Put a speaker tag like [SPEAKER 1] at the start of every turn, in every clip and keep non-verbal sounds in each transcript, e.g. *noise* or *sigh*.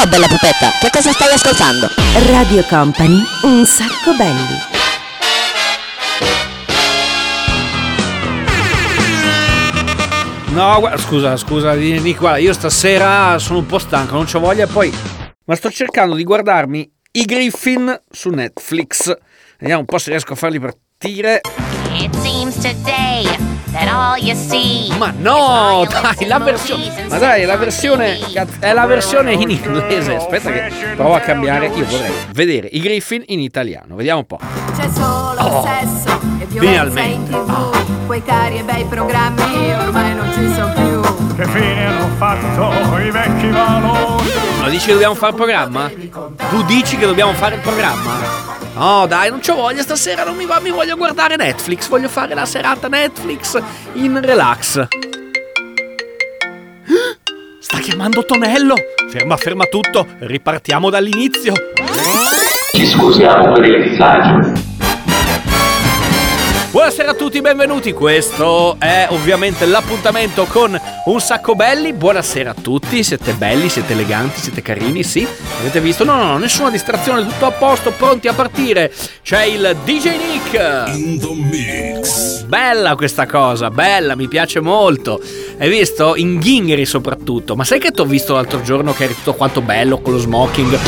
[SPEAKER 1] Ciao bella pupetta, che cosa stai ascoltando?
[SPEAKER 2] Radio Company, un sacco belli.
[SPEAKER 3] No, guarda, scusa, scusa, Nick, guarda, io stasera sono un po' stanco, non c'ho voglia poi... Ma sto cercando di guardarmi i Griffin su Netflix. Vediamo un po' se riesco a farli partire.
[SPEAKER 4] It seems today that all you see
[SPEAKER 3] Ma no, dai, la versione... Ma dai, la versione... È la versione in inglese. Aspetta che provo a cambiare. Io vorrei vedere i Griffin in italiano. Vediamo un po'.
[SPEAKER 5] C'è solo
[SPEAKER 3] Oh,
[SPEAKER 5] sesso violenza in
[SPEAKER 3] finalmente.
[SPEAKER 5] tv Quei cari e bei programmi ormai non ci sono più
[SPEAKER 6] Che fine hanno fatto i vecchi valori?
[SPEAKER 3] Ma dici che dobbiamo fare il programma? Tu dici che dobbiamo fare il programma? No, dai, non c'ho voglia stasera, non mi va, mi voglio guardare Netflix, voglio fare la serata Netflix in relax. *gasps* Sta chiamando Tonello. Ferma, ferma tutto, ripartiamo dall'inizio.
[SPEAKER 7] Ci scusiamo per il disagio.
[SPEAKER 3] Tutti, benvenuti. Questo è ovviamente l'appuntamento con un sacco belli. Buonasera a tutti, siete belli, siete eleganti, siete carini, sì. Avete visto? No, no, no, nessuna distrazione, tutto a posto, pronti a partire. C'è il DJ Nick.
[SPEAKER 8] In the mix.
[SPEAKER 3] Bella questa cosa, bella, mi piace molto. Hai visto? In ghingheri soprattutto. Ma sai che ti ho visto l'altro giorno che eri tutto quanto bello con lo smoking?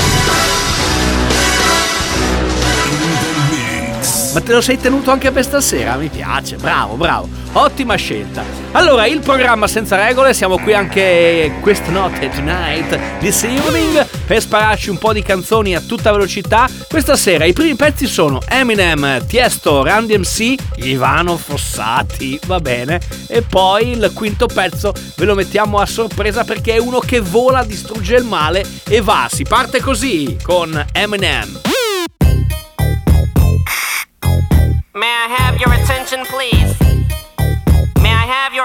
[SPEAKER 3] Ma te lo sei tenuto anche per stasera? Mi piace, bravo, bravo. Ottima scelta. Allora, il programma senza regole, siamo qui anche questa notte, tonight, this evening, per spararci un po' di canzoni a tutta velocità. Questa sera i primi pezzi sono Eminem, Tiesto, Randy MC, Ivano Fossati, va bene. E poi il quinto pezzo ve lo mettiamo a sorpresa perché è uno che vola, distrugge il male e va. Si parte così con Eminem.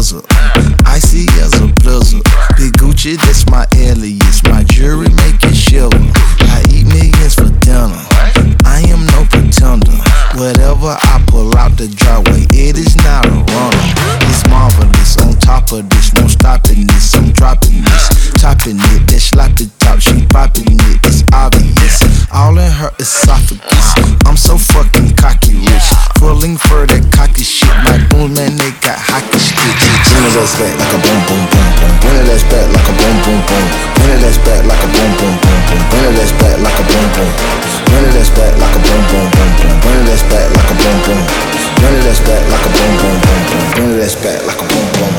[SPEAKER 9] Wizard. Icy as a blizzard. Big Gucci, that's my alias. My jury make it shiver. I eat millions for dinner. I am no pretender. Whatever I pull out the driveway, Back like a boom boom boom boom. Bring it ass back like a boom boom boom. Bring it ass back like a boom boom boom boom. Bring it ass back like a boom boom. Bring it ass back like a boom boom boom boom. Bring it ass back like a boom boom. Bring it ass back like a boom boom boom boom. Bring it ass back like a boom boom.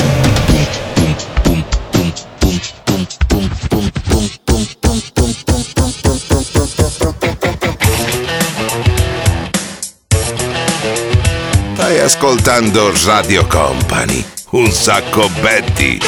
[SPEAKER 10] Stai ascoltando Radio Company, un sacco Betty.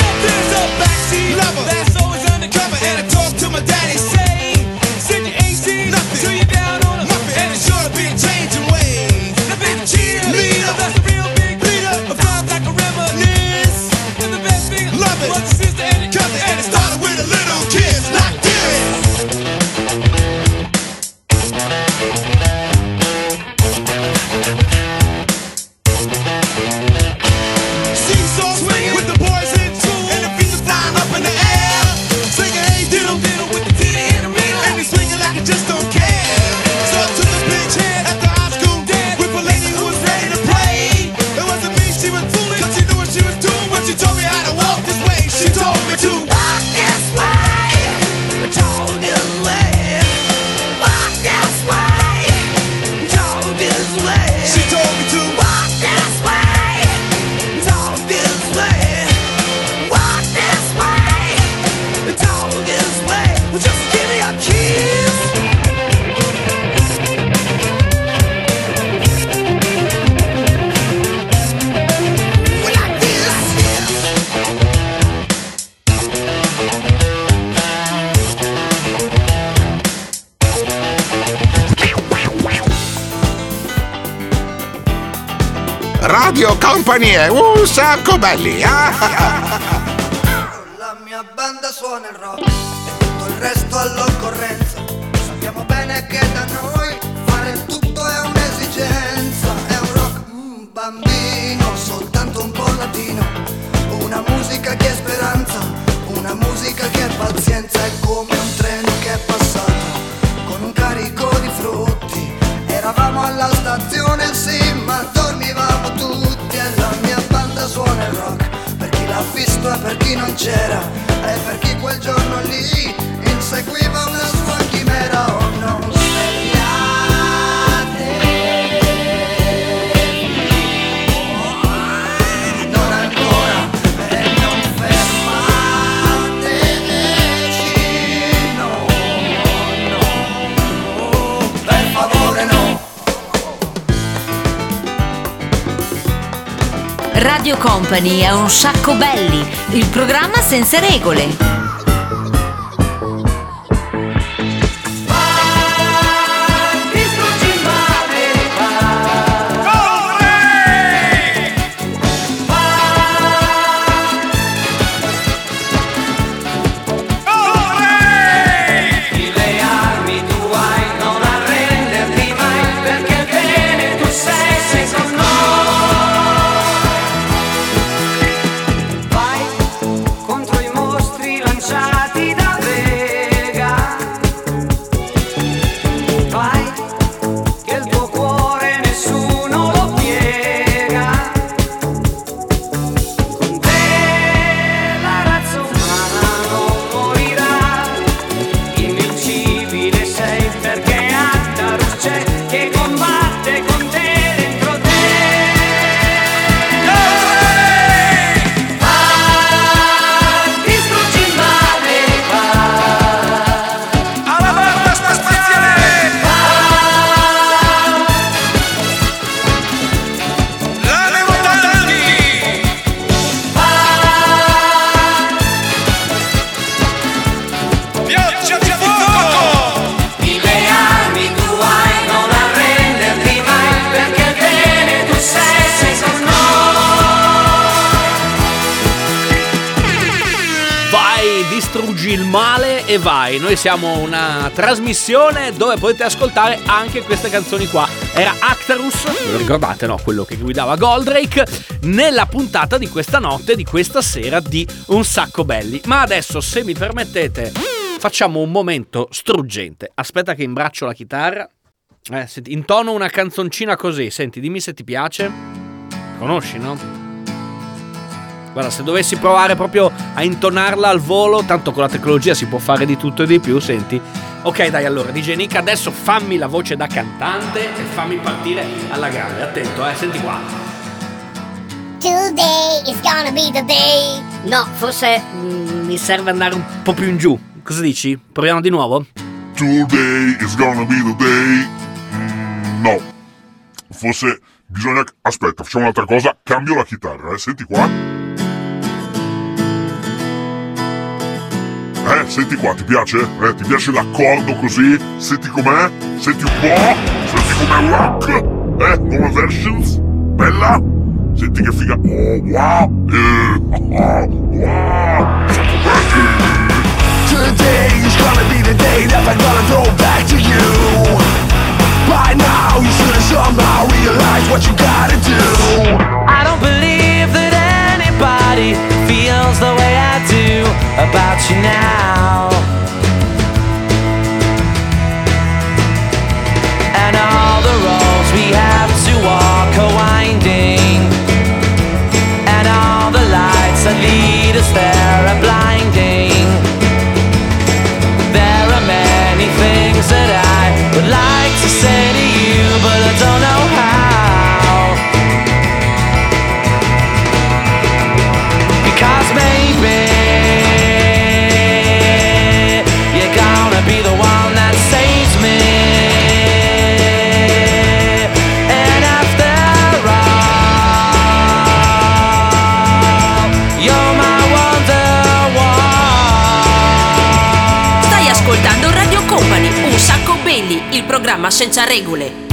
[SPEAKER 10] Company è un sacco belli. ah.
[SPEAKER 11] La mia banda suona il rock e tutto il resto all'occorrenza. Sappiamo bene che da noi fare tutto è un'esigenza. È un rock mm, bambino, soltanto un po' latino. Una musica che è speranza, una musica che è pazienza. È come per chi non c'era e per chi quel giorno lì inseguiva una
[SPEAKER 12] Radio Company è un sacco belli, il programma senza regole.
[SPEAKER 3] Siamo una trasmissione dove potete ascoltare anche queste canzoni qua. Era Actarus, lo ricordate, no? Quello che guidava Goldrake, nella puntata di questa notte, di questa sera di Un sacco belli. Ma adesso, se mi permettete, facciamo un momento struggente. Aspetta che imbraccio la chitarra. Eh, intono una canzoncina così. Senti, dimmi se ti piace. Conosci, no? Guarda, se dovessi provare proprio a intonarla al volo, tanto con la tecnologia si può fare di tutto e di più, senti. Ok, dai, allora, DJ Nick, adesso fammi la voce da cantante e fammi partire alla grande. Attento, eh, senti qua.
[SPEAKER 13] Today is gonna be the day.
[SPEAKER 3] No, forse mm, mi serve andare un po' più in giù. Cosa dici? Proviamo di nuovo?
[SPEAKER 14] Today is gonna be the day. Mm, no. Forse bisogna. Aspetta, facciamo un'altra cosa. Cambio la chitarra, eh. Senti qua. Eh, senti qua, ti piace? Eh, ti piace l'accordo così? Senti com'è? Senti un po'? Senti com'è rock? Eh, nuove versions? Bella? Senti che figa. Oh, wow! Eh, ah, wow! Sacco!
[SPEAKER 11] Today is gonna be the day that I'm gonna throw back to you. By now, you should have somehow realized what you gotta do.
[SPEAKER 15] I don't believe that anybody feels the way I do about you now. And all the roads we have to walk
[SPEAKER 2] senza regole.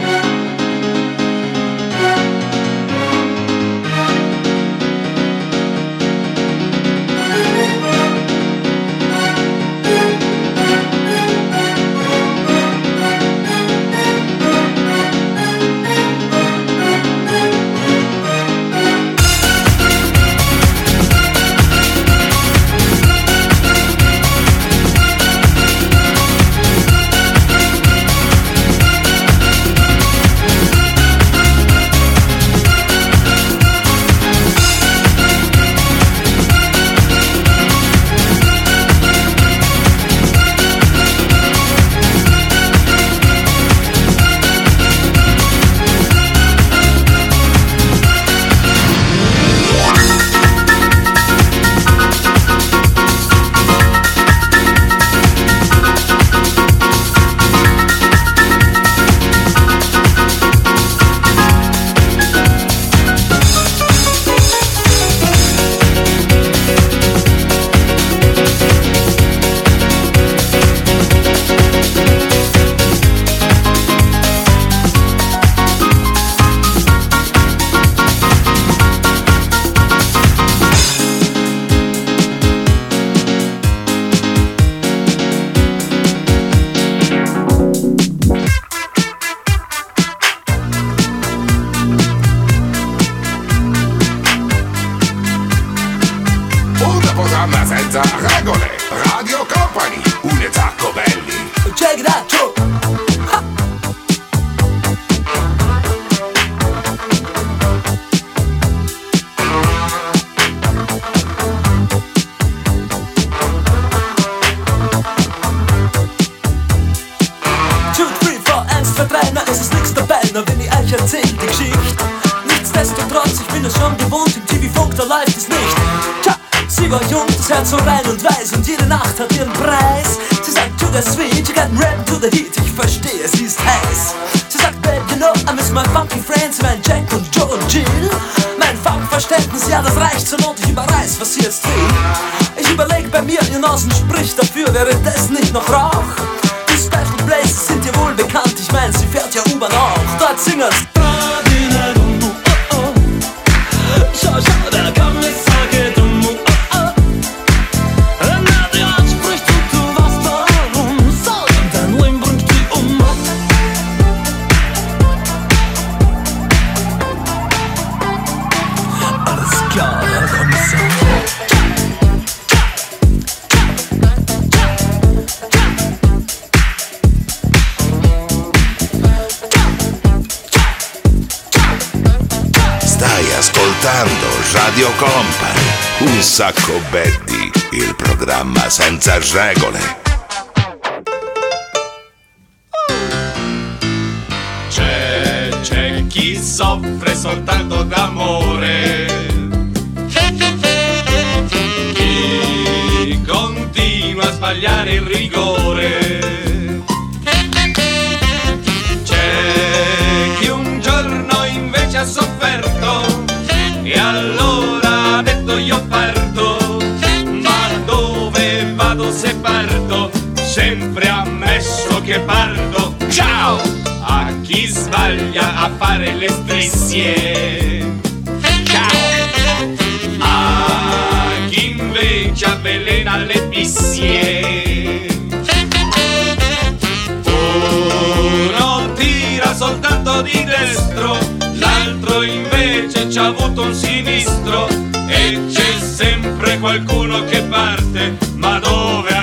[SPEAKER 16] Ich überleg bei mir, ihr Nasen spricht dafür, wäre das nicht noch Rauch? Die Special Places sind dir wohl bekannt, ich mein, sie fährt ja U-Bahn auch, dort singen's.
[SPEAKER 10] Company, un sacco belli, il programma senza regole.
[SPEAKER 17] C'è, c'è chi soffre soltanto d'amore. Chi continua a sbagliare il rigore. Sempre ammesso che parto. Ciao! A chi sbaglia a fare le strisce. Ciao! A chi invece avvelena le pissie. Uno tira soltanto di destro, l'altro invece c'ha avuto un sinistro. E c'è sempre qualcuno che parte, ma dove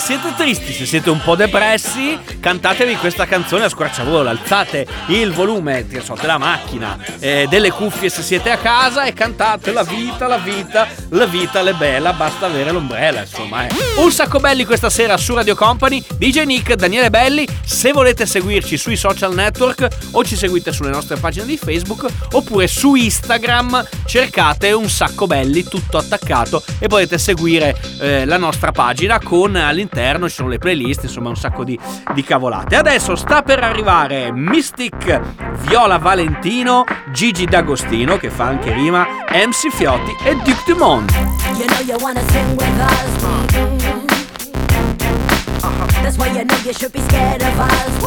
[SPEAKER 3] siete tristi, se siete un po' depressi, cantatevi questa canzone a squarciagola. Alzate il volume, so, della macchina, eh, delle cuffie se siete a casa e cantate la vita, la vita, la vita è bella, basta avere l'ombrella, insomma. Eh. Un sacco belli questa sera su Radio Company, DJ Nick, Daniele Belli. Se volete seguirci sui social network o ci seguite sulle nostre pagine di Facebook oppure su Instagram, cercate un sacco belli, tutto attaccato e potete seguire eh, la nostra pagina con all'interno ci sono le playlist, insomma un sacco di, di cavolate. Adesso sta per arrivare Mystic Viola Valentino, Gigi D'Agostino che fa anche rima, MC Fiotti e Duke Dumont.
[SPEAKER 18] You know you wanna sing with us. mm That's why you know you should be scared of us.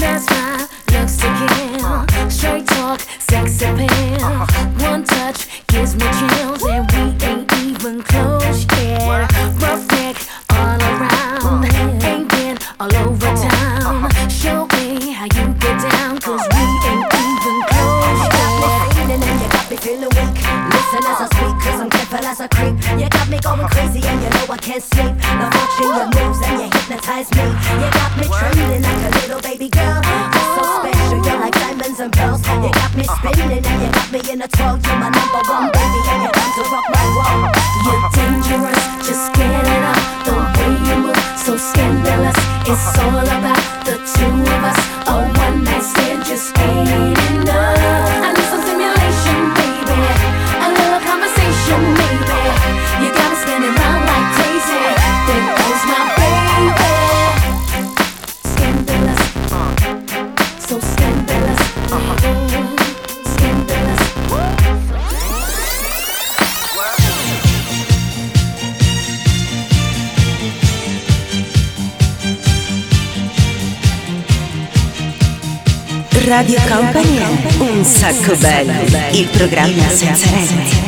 [SPEAKER 18] That's my looks to kill. Straight talk, sex appeal. One touch gives me chills, going crazy, and you know I can't sleep. Now watching your moves, and you hypnotize me. You got me trembling like a little baby girl. You're so special, you're like diamonds and pearls. You got me uh-huh. spinning, and you got me in a twirl. You're my number one baby, and you're come to rock my world. You're dangerous, just get it up. The way you move, so scandalous. It's all about
[SPEAKER 19] Radio Company è un sacco bello, il programma senza regole.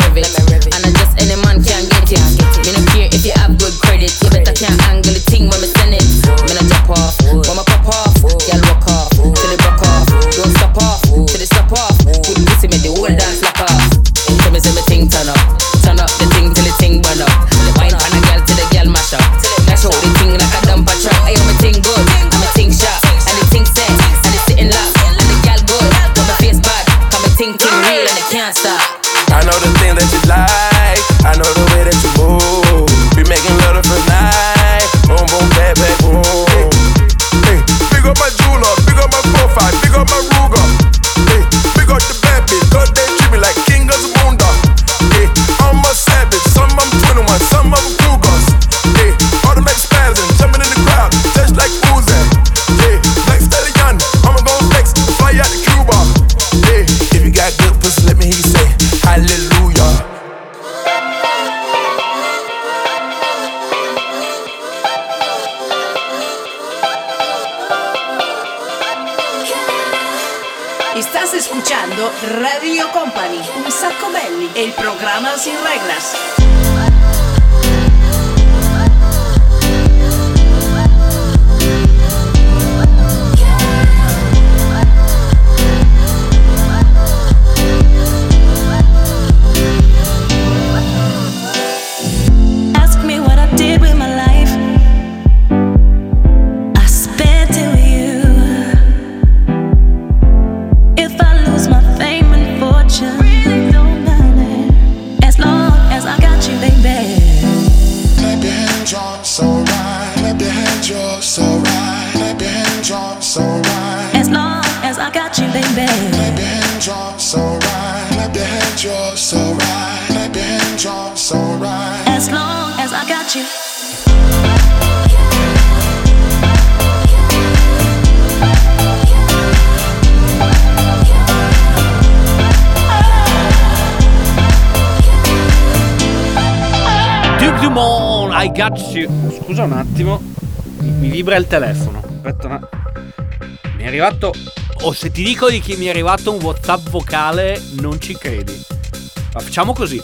[SPEAKER 20] oggi.
[SPEAKER 3] Duke Dumont, I got you. Scusa un attimo, mi vibra il telefono. Aspetta ma... Mi è arrivato. O oh, se ti dico di chi mi è arrivato un WhatsApp vocale, non ci credi. Ma facciamo così.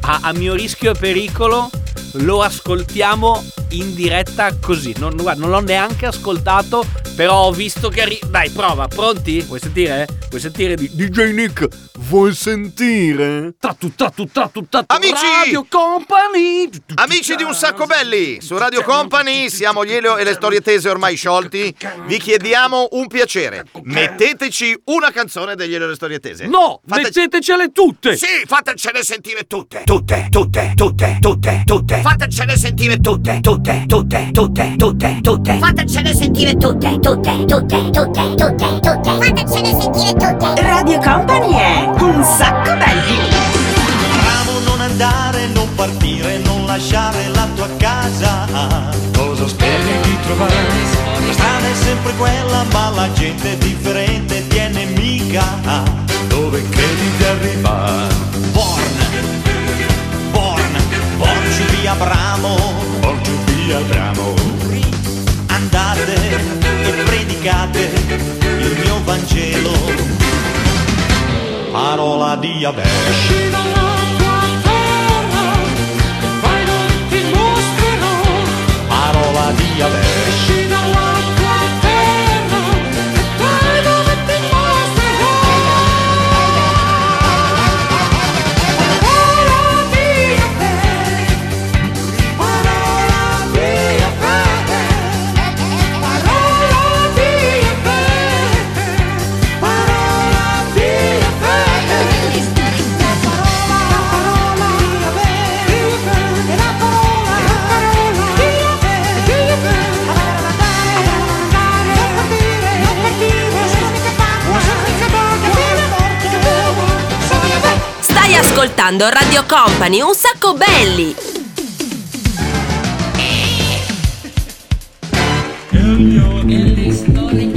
[SPEAKER 3] A, a mio rischio e pericolo lo ascoltiamo in diretta così. Non, guarda, non l'ho neanche ascoltato, però ho visto che arriva. Dai, prova, pronti? Vuoi sentire? Vuoi sentire di DJ Nick? Vuoi sentire? Tatu, tatu, tatu, tatu,
[SPEAKER 21] Amici!
[SPEAKER 3] Radio Company!
[SPEAKER 21] Amici di Un Sacco Belli, su Radio Company siamo gli Elio e le storie tese ormai sciolti. Vi chiediamo un piacere. Metteteci una canzone degli Elio e le storie tese.
[SPEAKER 3] No, mettetecele tutte!
[SPEAKER 10] Sì, fatecene sentire tutte. Tutte, tutte, tutte, tutte, tutte. Fatecene sentire tutte, tutte, tutte, tutte, tutte, tutte.
[SPEAKER 13] Fatecene sentire tutte, tutte, tutte, tutte, tutte, tutte. Fatecene sentire tutte.
[SPEAKER 19] Radio Company è un sacco belli.
[SPEAKER 22] Bravo non andare, non partire, non lasciare la tua casa. Cosa speri di trovare? La strada è sempre quella, ma la gente è differente, ti è nemica. Dove credi di arrivare? Born, born, porci via Abramo, porci via Abramo. Andate e predicate il mio Vangelo parola di Abel. Parola di Abel.
[SPEAKER 19] Ascoltando Radio Company, un sacco belli.
[SPEAKER 23] Born to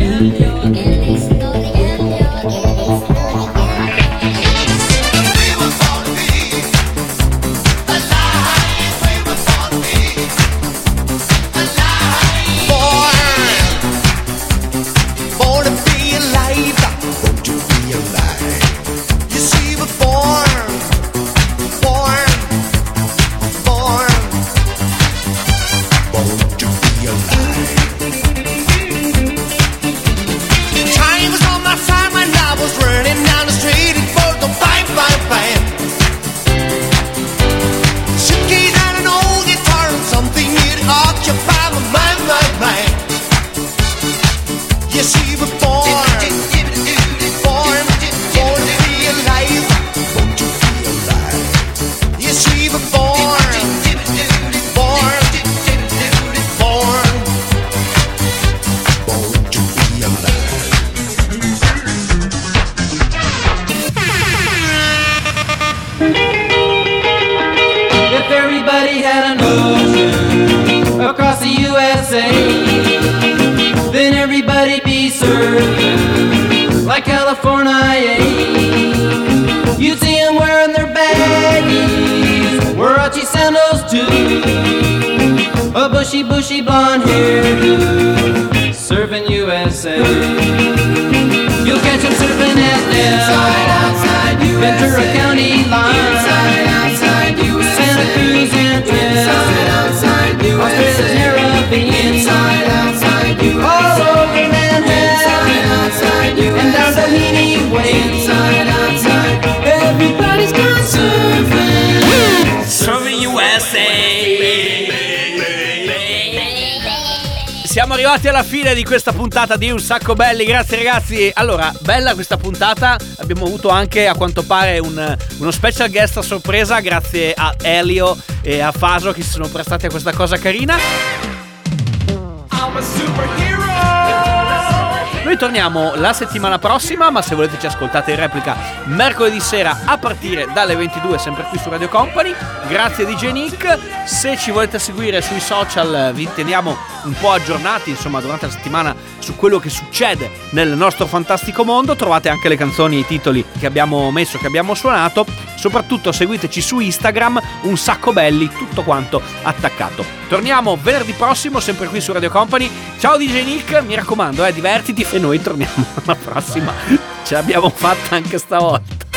[SPEAKER 24] You'll catch them surfing at them. Inside, outside, Ventura County line. Inside, outside, Santa Cruz and Twin. Inside, outside, Inside, outside, All over Manhattan. Inside, outside, And down the Way. Inside, outside.
[SPEAKER 3] Everybody's coming. Siamo arrivati alla fine di questa puntata di Un Sacco Belli, grazie ragazzi. Allora, bella questa puntata, abbiamo avuto anche a quanto pare un- uno special guest a sorpresa grazie a Elio e a Faso che si sono prestati a questa cosa carina. Noi torniamo la settimana prossima, ma se volete ci ascoltate in replica mercoledì sera a partire dalle 22, sempre qui su Radio Company. Grazie DJ Nick. Se ci volete seguire sui social vi teniamo un po' aggiornati, insomma, durante la settimana su quello che succede nel nostro fantastico mondo. Trovate anche le canzoni e i titoli che abbiamo messo, che abbiamo suonato. Soprattutto seguiteci su Instagram, un sacco belli, tutto quanto attaccato. Torniamo venerdì prossimo, sempre qui su Radio Company. Ciao DJ Nick, mi raccomando, eh, divertiti e noi torniamo *laughs* alla prossima. Ce l'abbiamo fatta anche stavolta.